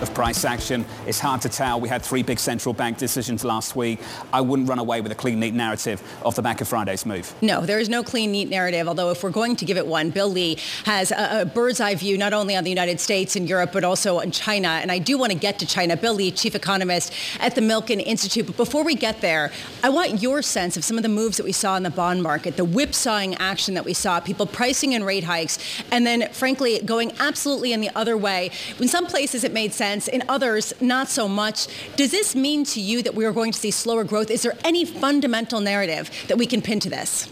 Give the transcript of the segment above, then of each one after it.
of price action. It's hard to tell. We had three big central bank decisions last week. I wouldn't run away with a clean, neat narrative off the back of Friday's move. No, there is no clean, neat narrative. Although, if we're going to give it one, Bill Lee has a, a bird's eye view not only on the United States and Europe, but also on China. And I do want to get to China. Bill Lee, chief economist at the Milken Institute. But before we get there, I want your sense of some of the moves that we saw in the bond market, the whipsawing action that we saw, people pricing in rate hikes, and then, frankly, going absolutely in the other way. In some places, it made sense. In others, not so much. Does this mean to you that we are going to see slower growth? Is there any fundamental narrative that we can pin to this?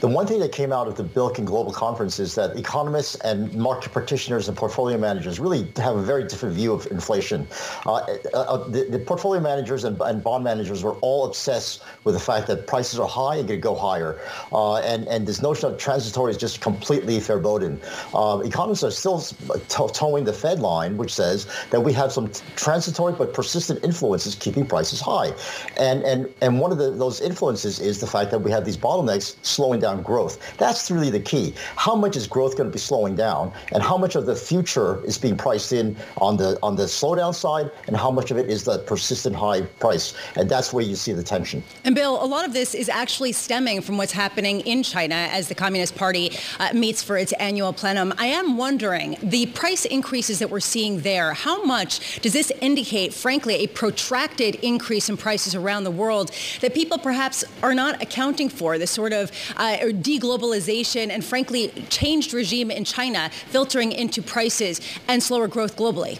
The one thing that came out of the Milken Global Conference is that economists and market practitioners and portfolio managers really have a very different view of inflation. Uh, uh, uh, the, the, portfolio managers and, and, bond managers were all obsessed with the fact that prices are high and going to go higher. Uh, and, and this notion of transitory is just completely verboten. Uh, economists are still toeing the Fed line, which says that we have some transitory but persistent influences keeping prices high. And, and, and one of the, those influences is the fact that we have these bottlenecks slowing down down growth. That's really the key. How much is growth going to be slowing down, and how much of the future is being priced in on the on the slowdown side, and how much of it is the persistent high price, and that's where you see the tension. And Bill, a lot of this is actually stemming from what's happening in China as the Communist Party uh, meets for its annual plenum. I am wondering the price increases that we're seeing there. How much does this indicate, frankly, a protracted increase in prices around the world that people perhaps are not accounting for? The sort of uh, uh, deglobalization and frankly changed regime in China filtering into prices and slower growth globally?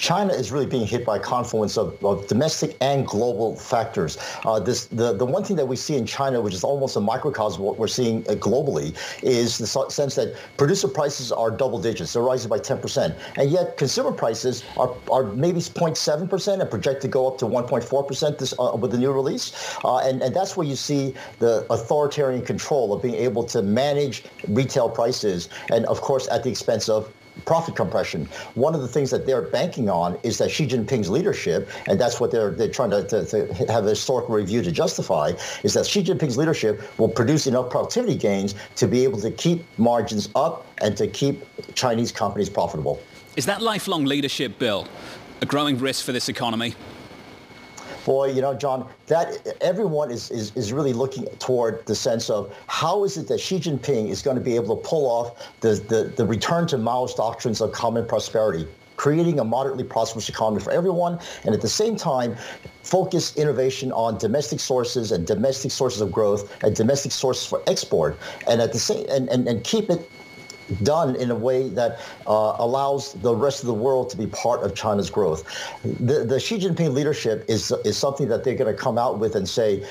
China is really being hit by a confluence of, of domestic and global factors. Uh, this, the, the one thing that we see in China, which is almost a microcosm of what we're seeing uh, globally, is the sense that producer prices are double digits. They're rising by 10%. And yet consumer prices are, are maybe 0.7% and projected to go up to 1.4% this, uh, with the new release. Uh, and, and that's where you see the authoritarian control of being able to manage retail prices and, of course, at the expense of profit compression. One of the things that they're banking on is that Xi Jinping's leadership, and that's what they're they're trying to, to, to, have a historical review to justify, is that Xi Jinping's leadership will produce enough productivity gains to be able to keep margins up and to keep Chinese companies profitable. Is that lifelong leadership, Bill, a growing risk for this economy? Boy, you know, John, that everyone is, is, is really looking toward the sense of how is it that Xi Jinping is going to be able to pull off the, the, the return to Mao's doctrines of common prosperity, creating a moderately prosperous economy for everyone, and at the same time, focus innovation on domestic sources and domestic sources of growth and domestic sources for export, and at the same and, and, and keep it done in a way that uh, allows the rest of the world to be part of China's growth. The, the Xi Jinping leadership is, is something that they're going to come out with and say,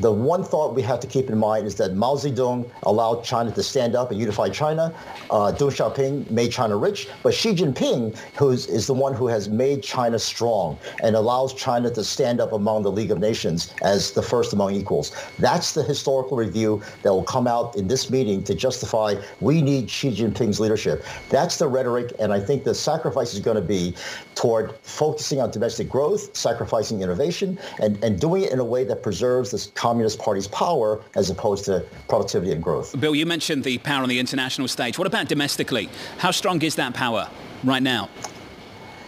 the one thought we have to keep in mind is that Mao Zedong allowed China to stand up and unify China. Uh, Deng Xiaoping made China rich, but Xi Jinping who is, is the one who has made China strong and allows China to stand up among the League of Nations as the first among equals. That's the historical review that will come out in this meeting to justify we need Xi Jinping's leadership. That's the rhetoric, and I think the sacrifice is going to be toward focusing on domestic growth, sacrificing innovation, and, and doing it in a way that preserves this Communist Party's power as opposed to productivity and growth. Bill, you mentioned the power on the international stage. What about domestically? How strong is that power right now?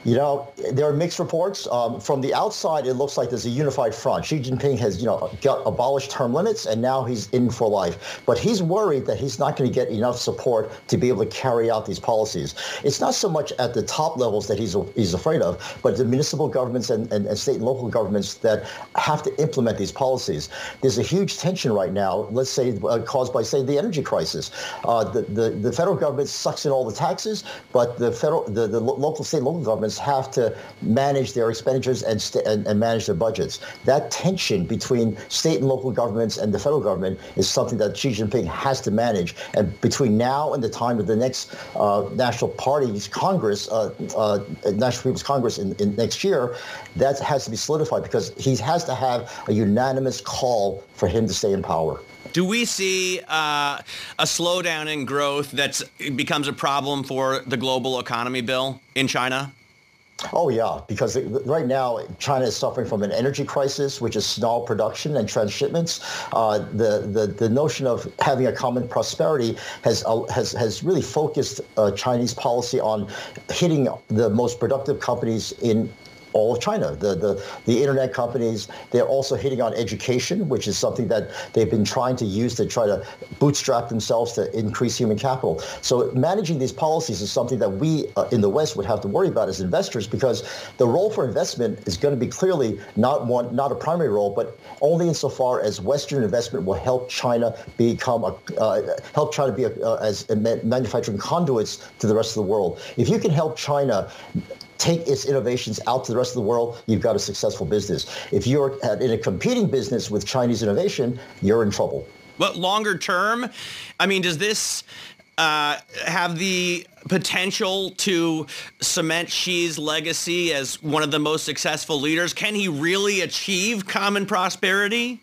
You know, there are mixed reports. Um, from the outside, it looks like there's a unified front. Xi Jinping has, you know, got abolished term limits, and now he's in for life. But he's worried that he's not going to get enough support to be able to carry out these policies. It's not so much at the top levels that he's he's afraid of, but the municipal governments and, and, and state and local governments that have to implement these policies. There's a huge tension right now. Let's say uh, caused by, say, the energy crisis. Uh, the, the the federal government sucks in all the taxes, but the federal the, the local state local governments have to manage their expenditures and, st- and, and, manage their budgets. That tension between state and local governments and the federal government is something that Xi Jinping has to manage. And between now and the time of the next uh, National Party's Congress, uh, uh, National People's Congress in, in next year, that has to be solidified because he has to have a unanimous call for him to stay in power. Do we see uh, a slowdown in growth that becomes a problem for the global economy, Bill, in China? Oh yeah, because right now China is suffering from an energy crisis, which is small production and transshipments. Uh, the, the the notion of having a common prosperity has uh, has has really focused uh, Chinese policy on hitting the most productive companies in all of China. The, the, the internet companies, they're also hitting on education, which is something that they've been trying to use to try to bootstrap themselves to increase human capital. So managing these policies is something that we uh, in the West would have to worry about as investors because the role for investment is going to be clearly not one, not a primary role, but only insofar as Western investment will help China become a, uh, help China be a, uh, as manufacturing conduits to the rest of the world. If you can help China take its innovations out to the rest of the world, you've got a successful business. If you're in a competing business with Chinese innovation, you're in trouble. But longer term, I mean, does this uh, have the potential to cement Xi's legacy as one of the most successful leaders? Can he really achieve common prosperity?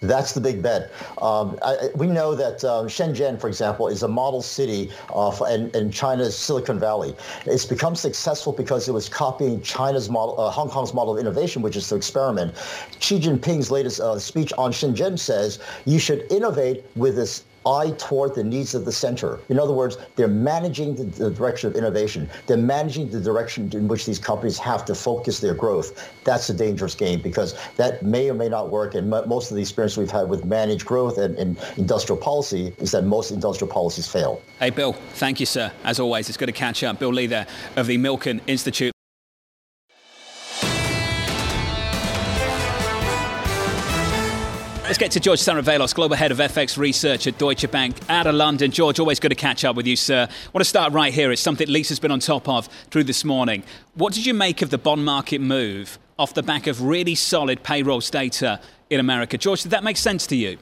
That's the big bet. Um, I, we know that um, Shenzhen, for example, is a model city uh, in, in, China's Silicon Valley. It's become successful because it was copying China's model, uh, Hong Kong's model of innovation, which is to experiment. Xi Jinping's latest uh, speech on Shenzhen says you should innovate with this eye toward the needs of the center. In other words, they're managing the, the, direction of innovation. They're managing the direction in which these companies have to focus their growth. That's a dangerous game because that may or may not work. And m- most of the experience we've had with managed growth and, and industrial policy is that most industrial policies fail. Hey, Bill, thank you, sir. As always, it's good to catch up. Bill Lee there of the Milken Institute. Let's get to George Saravelos, Global Head of FX Research at Deutsche Bank out of London. George, always good to catch up with you, sir. I want to start right here. It's something Lisa's been on top of through this morning. What did you make of the bond market move off the back of really solid payrolls data in America? George, did that make sense to you?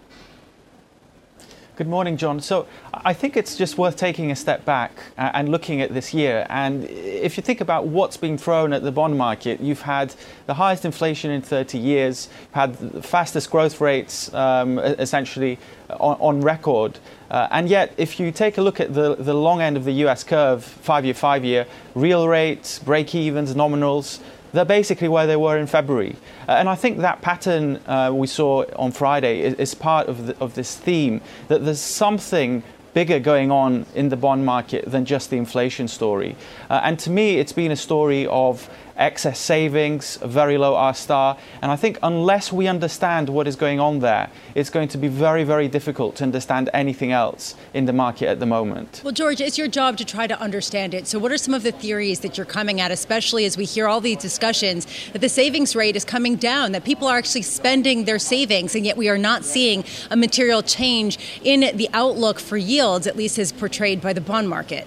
Good morning, John. So I think it's just worth taking a step back and looking at this year. And if you think about what's being thrown at the bond market, you've had the highest inflation in 30 years, you've had the fastest growth rates um, essentially on, on record. Uh, and yet, if you take a look at the, the long end of the US curve, five year, five year, real rates, break evens, nominals, they're basically where they were in February. Uh, and I think that pattern uh, we saw on Friday is, is part of, the, of this theme that there's something bigger going on in the bond market than just the inflation story. Uh, and to me, it's been a story of excess savings, very low R star. And I think unless we understand what is going on there, it's going to be very, very difficult to understand anything else in the market at the moment. Well, George, it's your job to try to understand it. So, what are some of the theories that you're coming at, especially as we hear all these discussions that the savings rate is coming down, that people are actually spending their savings, and yet we are not seeing a material change in the outlook for yields, at least as portrayed by the bond market?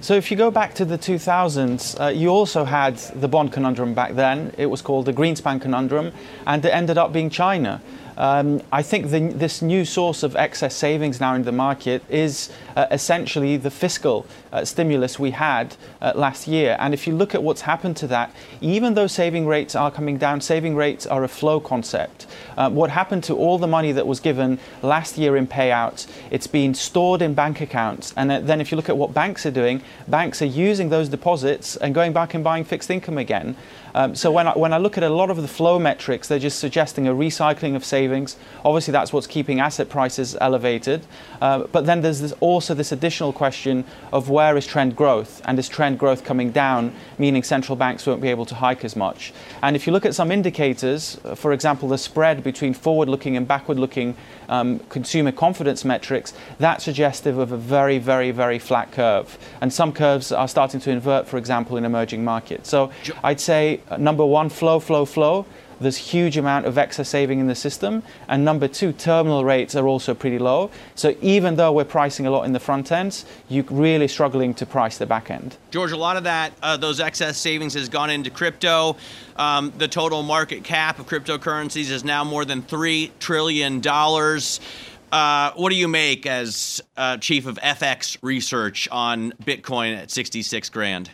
So if you go back to the 2000s, uh, you also had the bond conundrum back then. It was called the Greenspan conundrum, and it ended up being China. Um, I think the, this new source of excess savings now in the market is uh, essentially the fiscal uh, stimulus we had uh, last year. And if you look at what's happened to that, even though saving rates are coming down, saving rates are a flow concept. Uh, what happened to all the money that was given last year in payouts? It's been stored in bank accounts. And then if you look at what banks are doing, banks are using those deposits and going back and buying fixed income again. Um, so when I, when I look at a lot of the flow metrics, they're just suggesting a recycling of savings. Obviously, that's what's keeping asset prices elevated. Uh, but then there's this, also this additional question of where is trend growth, and is trend growth coming down, meaning central banks won't be able to hike as much. And if you look at some indicators, uh, for example, the spread between forward-looking and backward-looking um, consumer confidence metrics, that's suggestive of a very, very, very flat curve. And some curves are starting to invert, for example, in emerging markets. So I'd say number one, flow, flow, flow. there's huge amount of excess saving in the system. And number two, terminal rates are also pretty low. So even though we're pricing a lot in the front ends, you're really struggling to price the back end. George, a lot of that, uh, those excess savings has gone into crypto. Um, the total market cap of cryptocurrencies is now more than $3 trillion. Uh, what do you make as uh, chief of FX research on Bitcoin at 66 grand?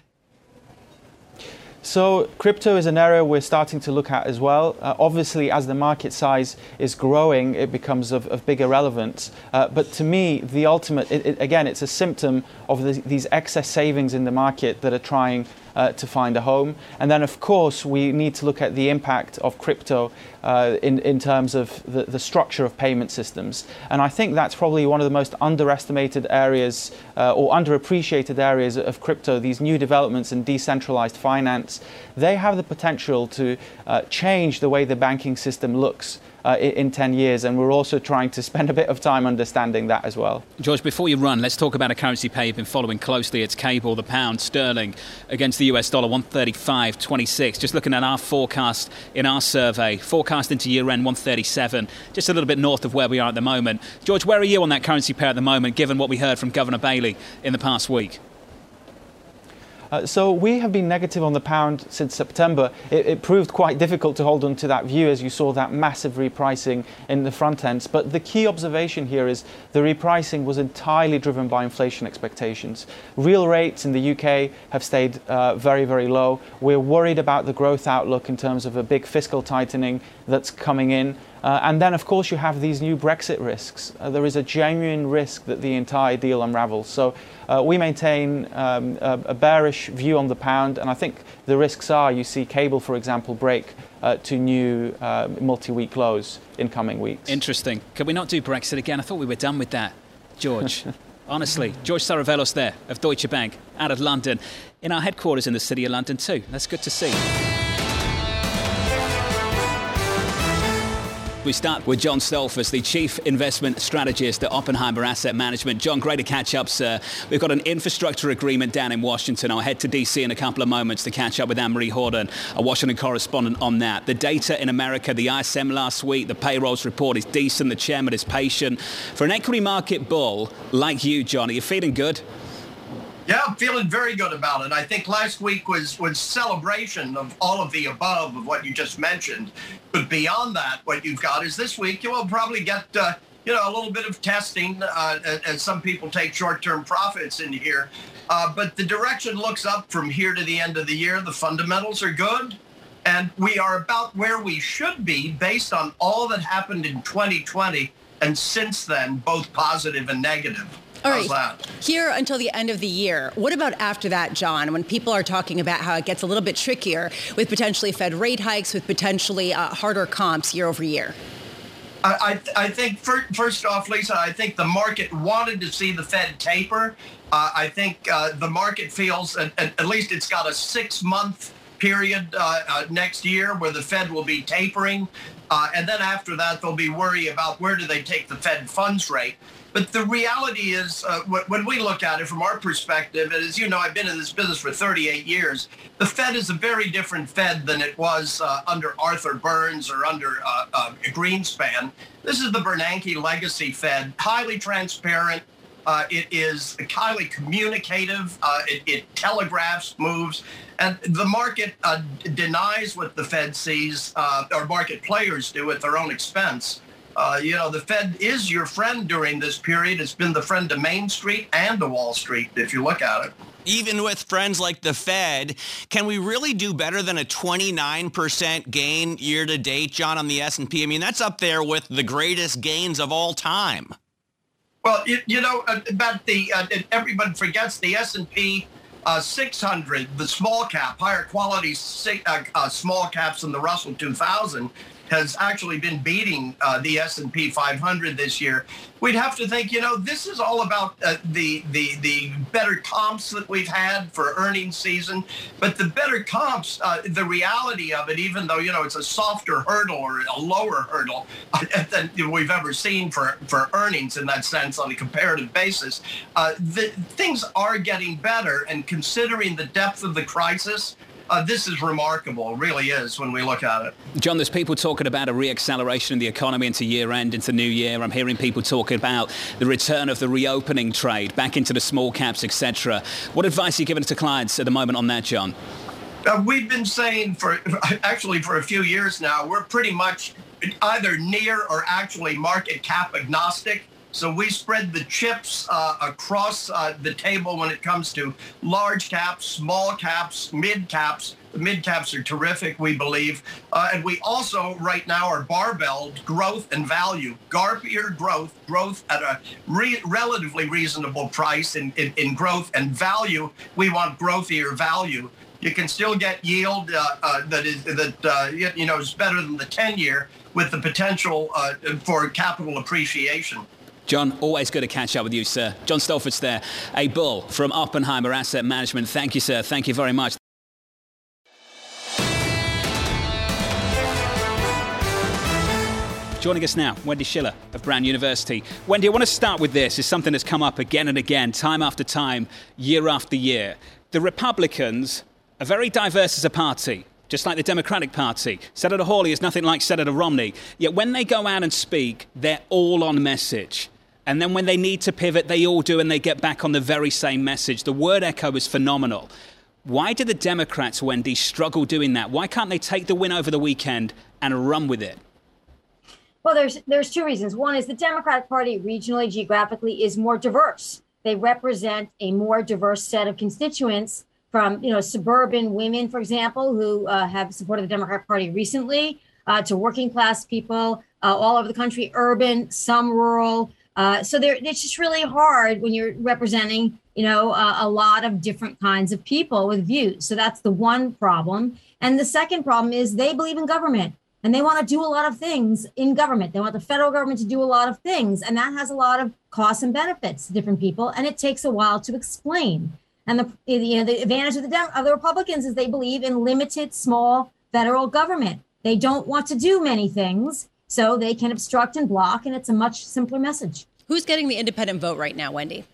So crypto is an area we're starting to look at as well. Uh, obviously, as the market size is growing, it becomes of, of bigger relevance. Uh, but to me, the ultimate, it, it, again, it's a symptom of the, these excess savings in the market that are trying uh, to find a home. And then, of course, we need to look at the impact of crypto uh, in, in terms of the, the structure of payment systems. And I think that's probably one of the most underestimated areas uh, or underappreciated areas of crypto, these new developments in decentralized finance. They have the potential to uh, change the way the banking system looks uh, in 10 years. And we're also trying to spend a bit of time understanding that as well. George, before you run, let's talk about a currency pair you've been following closely. It's cable, the pound sterling against the US dollar, 135.26. Just looking at our forecast in our survey, forecast into year end 137, just a little bit north of where we are at the moment. George, where are you on that currency pair at the moment, given what we heard from Governor Bailey in the past week? Uh, so we have been negative on the pound since September. It, it, proved quite difficult to hold on to that view as you saw that massive repricing in the front ends. But the key observation here is the repricing was entirely driven by inflation expectations. Real rates in the UK have stayed uh, very, very low. We're worried about the growth outlook in terms of a big fiscal tightening that's coming in. Uh, and then, of course, you have these new Brexit risks. Uh, there is a genuine risk that the entire deal unravels. So uh, we maintain um, a, a, bearish view on the pound, and I think the risks are you see cable, for example, break uh, to new uh, multi week lows in coming weeks. Interesting. Can we not do Brexit again? I thought we were done with that, George. Honestly, George Saravelos there of Deutsche Bank out of London, in our headquarters in the city of London, too. That's good to see. We start with John Stoltzfus, the Chief Investment Strategist at Oppenheimer Asset Management. John, great to catch up, sir. We've got an infrastructure agreement down in Washington. I'll head to DC in a couple of moments to catch up with Annmarie Hordern, a Washington correspondent on that. The data in America, the ISM last week, the payrolls report is decent. The chairman is patient. For an equity market bull like you, John, are you feeling good? Yeah, I'm feeling very good about it. I think last week was was celebration of all of the above of what you just mentioned. But beyond that, what you've got is this week you will probably get uh, you know a little bit of testing uh, as some people take short-term profits in here. Uh, but the direction looks up from here to the end of the year. The fundamentals are good. And we are about where we should be based on all that happened in 2020 and since then, both positive and negative. All right. Here until the end of the year. What about after that, John, when people are talking about how it gets a little bit trickier with potentially Fed rate hikes, with potentially uh, harder comps year over year? I, I, think, first off, Lisa, I think the market wanted to see the Fed taper. Uh, I think uh, the market feels, at, at, least it's got a six month period uh, uh, next year where the Fed will be tapering. Uh, and then after that, they'll be worried about where do they take the Fed funds rate. But the reality is, uh, when we look at it from our perspective, and as you know, I've been in this business for 38 years, the Fed is a very different Fed than it was uh, under Arthur Burns or under uh, uh Greenspan. This is the Bernanke legacy Fed, highly transparent. Uh, it is highly communicative. Uh, it, it, telegraphs moves. And the market denies what the Fed sees, or market players do at their own expense. Uh, you know, the Fed is your friend during this period. It's been the friend to Main Street and to Wall Street, if you look at it. Even with friends like the Fed, can we really do better than a 29% gain year to date, John, on the S&P? I mean, that's up there with the greatest gains of all time. Well, you, you know, uh, about the uh, everyone forgets the S&P uh, 600, the small cap, higher quality uh, uh, small caps in the Russell 2000 has actually been beating uh, the S&P 500 this year. We'd have to think, you know, this is all about uh, the the the better comps that we've had for earnings season, but the better comps, uh, the reality of it, even though you know it's a softer hurdle or a lower hurdle than we've ever seen for for earnings in that sense on a comparative basis, uh, the, things are getting better. And considering the depth of the crisis uh, this is remarkable, really is when we look at it. John, there's people talking about a reacceleration in the economy into year end, into new year. I'm hearing people talking about the return of the reopening trade back into the small caps, etc. What advice are you giving to clients at the moment on that, John? Uh, we've been saying for actually for a few years now, we're pretty much either near or actually market cap agnostic. So we spread the chips uh, across uh, the table when it comes to large caps, small caps, mid caps. The mid caps are terrific, we believe. Uh, and we also, right now, are barbelled growth and value. Garpier growth, growth at a re- relatively reasonable price in, in, in growth and value. We want growthier value you can still get yield uh, uh, that is that uh, you know is better than the 10 year with the potential for capital appreciation. John, always good to catch up with you, sir. John Stoltzfus there, a bull from Oppenheimer Asset Management. Thank you, sir. Thank you very much. Joining us now, Wendy Schiller of Brown University. Wendy, I want to start with this. It's something that's come up again and again, time after time, year after year. The Republicans are very diverse as a party just like the Democratic Party. Senator Hawley is nothing like Senator Romney. Yet when they go out and speak, they're all on message. And then when they need to pivot, they all do and they get back on the very same message. The word echo is phenomenal. Why do the Democrats, Wendy, struggle doing that? Why can't they take the win over the weekend and run with it? Well, there's there's two reasons. One is the Democratic Party regionally, geographically, is more diverse. They represent a more diverse set of constituents from you know suburban women, for example, who uh, have supported the Democratic Party recently, uh, to working class people uh, all over the country, urban, some rural. Uh, so it's just really hard when you're representing you know a lot of different kinds of people with views. So that's the one problem. And the second problem is they believe in government and they want to do a lot of things in government. They want the federal government to do a lot of things, and that has a lot of costs and benefits to different people, and it takes a while to explain. And the you know the advantage of the of the Republicans is they believe in limited small federal government. They don't want to do many things, so they can obstruct and block, and it's a much simpler message. Who's getting the independent vote right now, Wendy?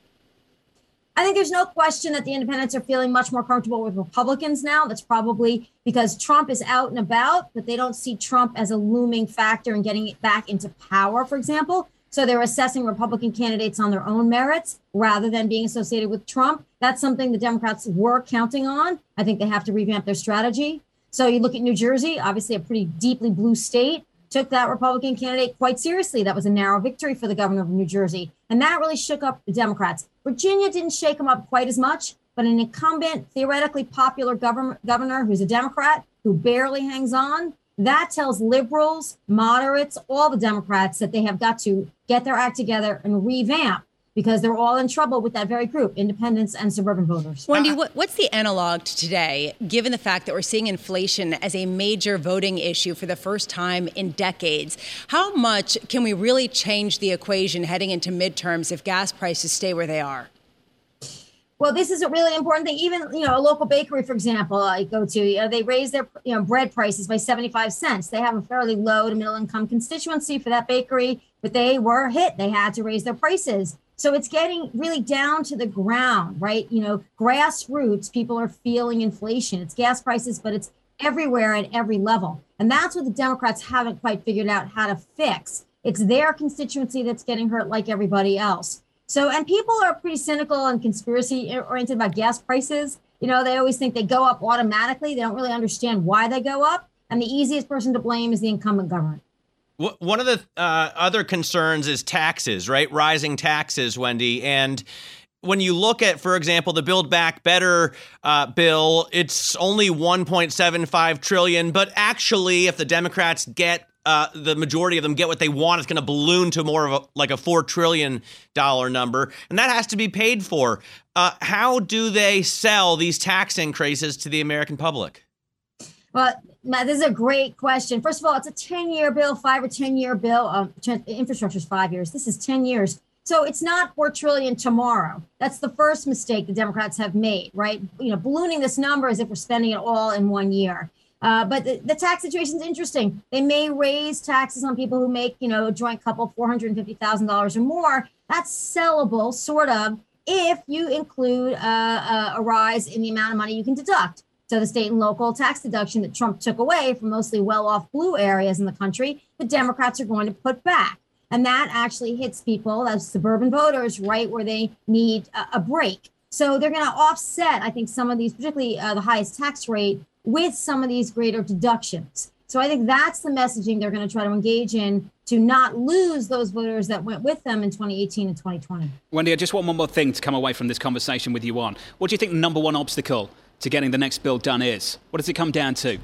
I think there's no question that the independents are feeling much more comfortable with Republicans now. That's probably because Trump is out and about, but they don't see Trump as a looming factor in getting it back into power, for example. So they're assessing Republican candidates on their own merits rather than being associated with Trump. That's something the Democrats were counting on. I think they have to revamp their strategy. So you look at New Jersey, obviously a pretty deeply blue state, took that Republican candidate quite seriously. That was a narrow victory for the governor of New Jersey. And that really shook up the Democrats. Virginia didn't shake them up quite as much, but an incumbent, theoretically popular governor, governor who's a Democrat who barely hangs on, that tells liberals, moderates, all the Democrats that they have got to get their act together and revamp because they're all in trouble with that very group, independents and suburban voters. Wendy, uh, what, what's the analog to today, given the fact that we're seeing inflation as a major voting issue for the first time in decades? How much can we really change the equation heading into midterms if gas prices stay where they are? Well, this is a really important thing. Even you know, a local bakery, for example, I go to, you know, they raise their you know bread prices by seventy five cents. They have a fairly low to middle income constituency for that bakery, but they were hit. They had to raise their prices. So it's getting really down to the ground, right? You know, grassroots people are feeling inflation. It's gas prices, but it's everywhere at every level, and that's what the Democrats haven't quite figured out how to fix. It's their constituency that's getting hurt, like everybody else. So, and people are pretty cynical and conspiracy oriented about gas prices. You know, they always think they go up automatically. They don't really understand why they go up. And the easiest person to blame is the incumbent government. One of the uh, other concerns is taxes, right? Rising taxes, Wendy. And when you look at, for example, the Build Back Better uh, bill, it's only 1.75 trillion. But actually, if the Democrats get uh, the majority of them get what they want, it's going to balloon to more of a, like a four trillion dollar number, and that has to be paid for. Uh, how do they sell these tax increases to the American public? Well, Matt, this is a great question. First of all, it's a ten-year bill, five or ten-year bill. Um, infrastructure is five years. This is ten years. So it's not four trillion tomorrow. That's the first mistake the Democrats have made, right? You know, ballooning this number as if we're spending it all in one year. Uh, but the, the, tax situation is interesting. They may raise taxes on people who make, you know, a joint couple four hundred and fifty thousand dollars or more. That's sellable, sort of, if you include uh, uh, a rise in the amount of money you can deduct. So the state and local tax deduction that Trump took away from mostly well-off blue areas in the country, the Democrats are going to put back. And that actually hits people as suburban voters right where they need a, a break. So they're going to offset, I think, some of these, particularly uh, the highest tax rate, with some of these greater deductions. So I think that's the messaging they're going to try to engage in to not lose those voters that went with them in 2018 and 2020. Wendy, I just want one more thing to come away from this conversation with you on. What do you think the number one obstacle to getting the next bill done is? What does it come down to?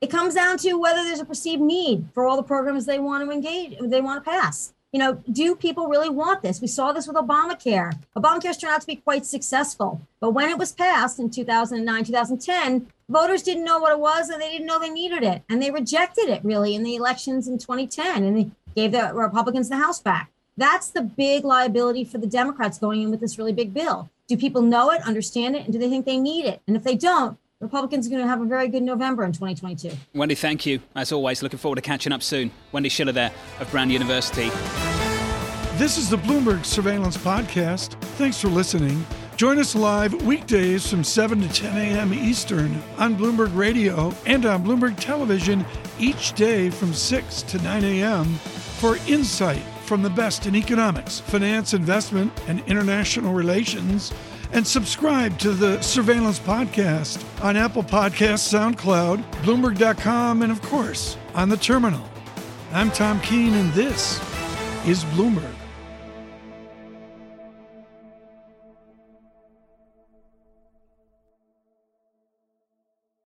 It comes down to whether there's a perceived need for all the programs they want to engage, they want to pass. You know, do people really want this? We saw this with Obamacare. Obamacare's turned out to be quite successful. But when it was passed in 2009, 2010, voters didn't know what it was and they didn't know they needed it. And they rejected it really in the elections in 2010 and they gave the Republicans the House back. That's the big liability for the Democrats going in with this really big bill. Do people know it, understand it, and do they think they need it? And if they don't, Republicans are going to have a very good November in 2022. Wendy, thank you. As always, looking forward to catching up soon. Wendy Schiller there of Brown University. This is the Bloomberg Surveillance Podcast. Thanks for listening. Join us live weekdays from 7 to 10 a.m. Eastern on Bloomberg Radio and on Bloomberg Television each day from 6 to 9 a.m. for insight from the best in economics, finance, investment, and international relations and subscribe to the Surveillance Podcast on Apple Podcasts, SoundCloud, Bloomberg.com, and of course, on the terminal. I'm Tom Keene, and this is Bloomberg.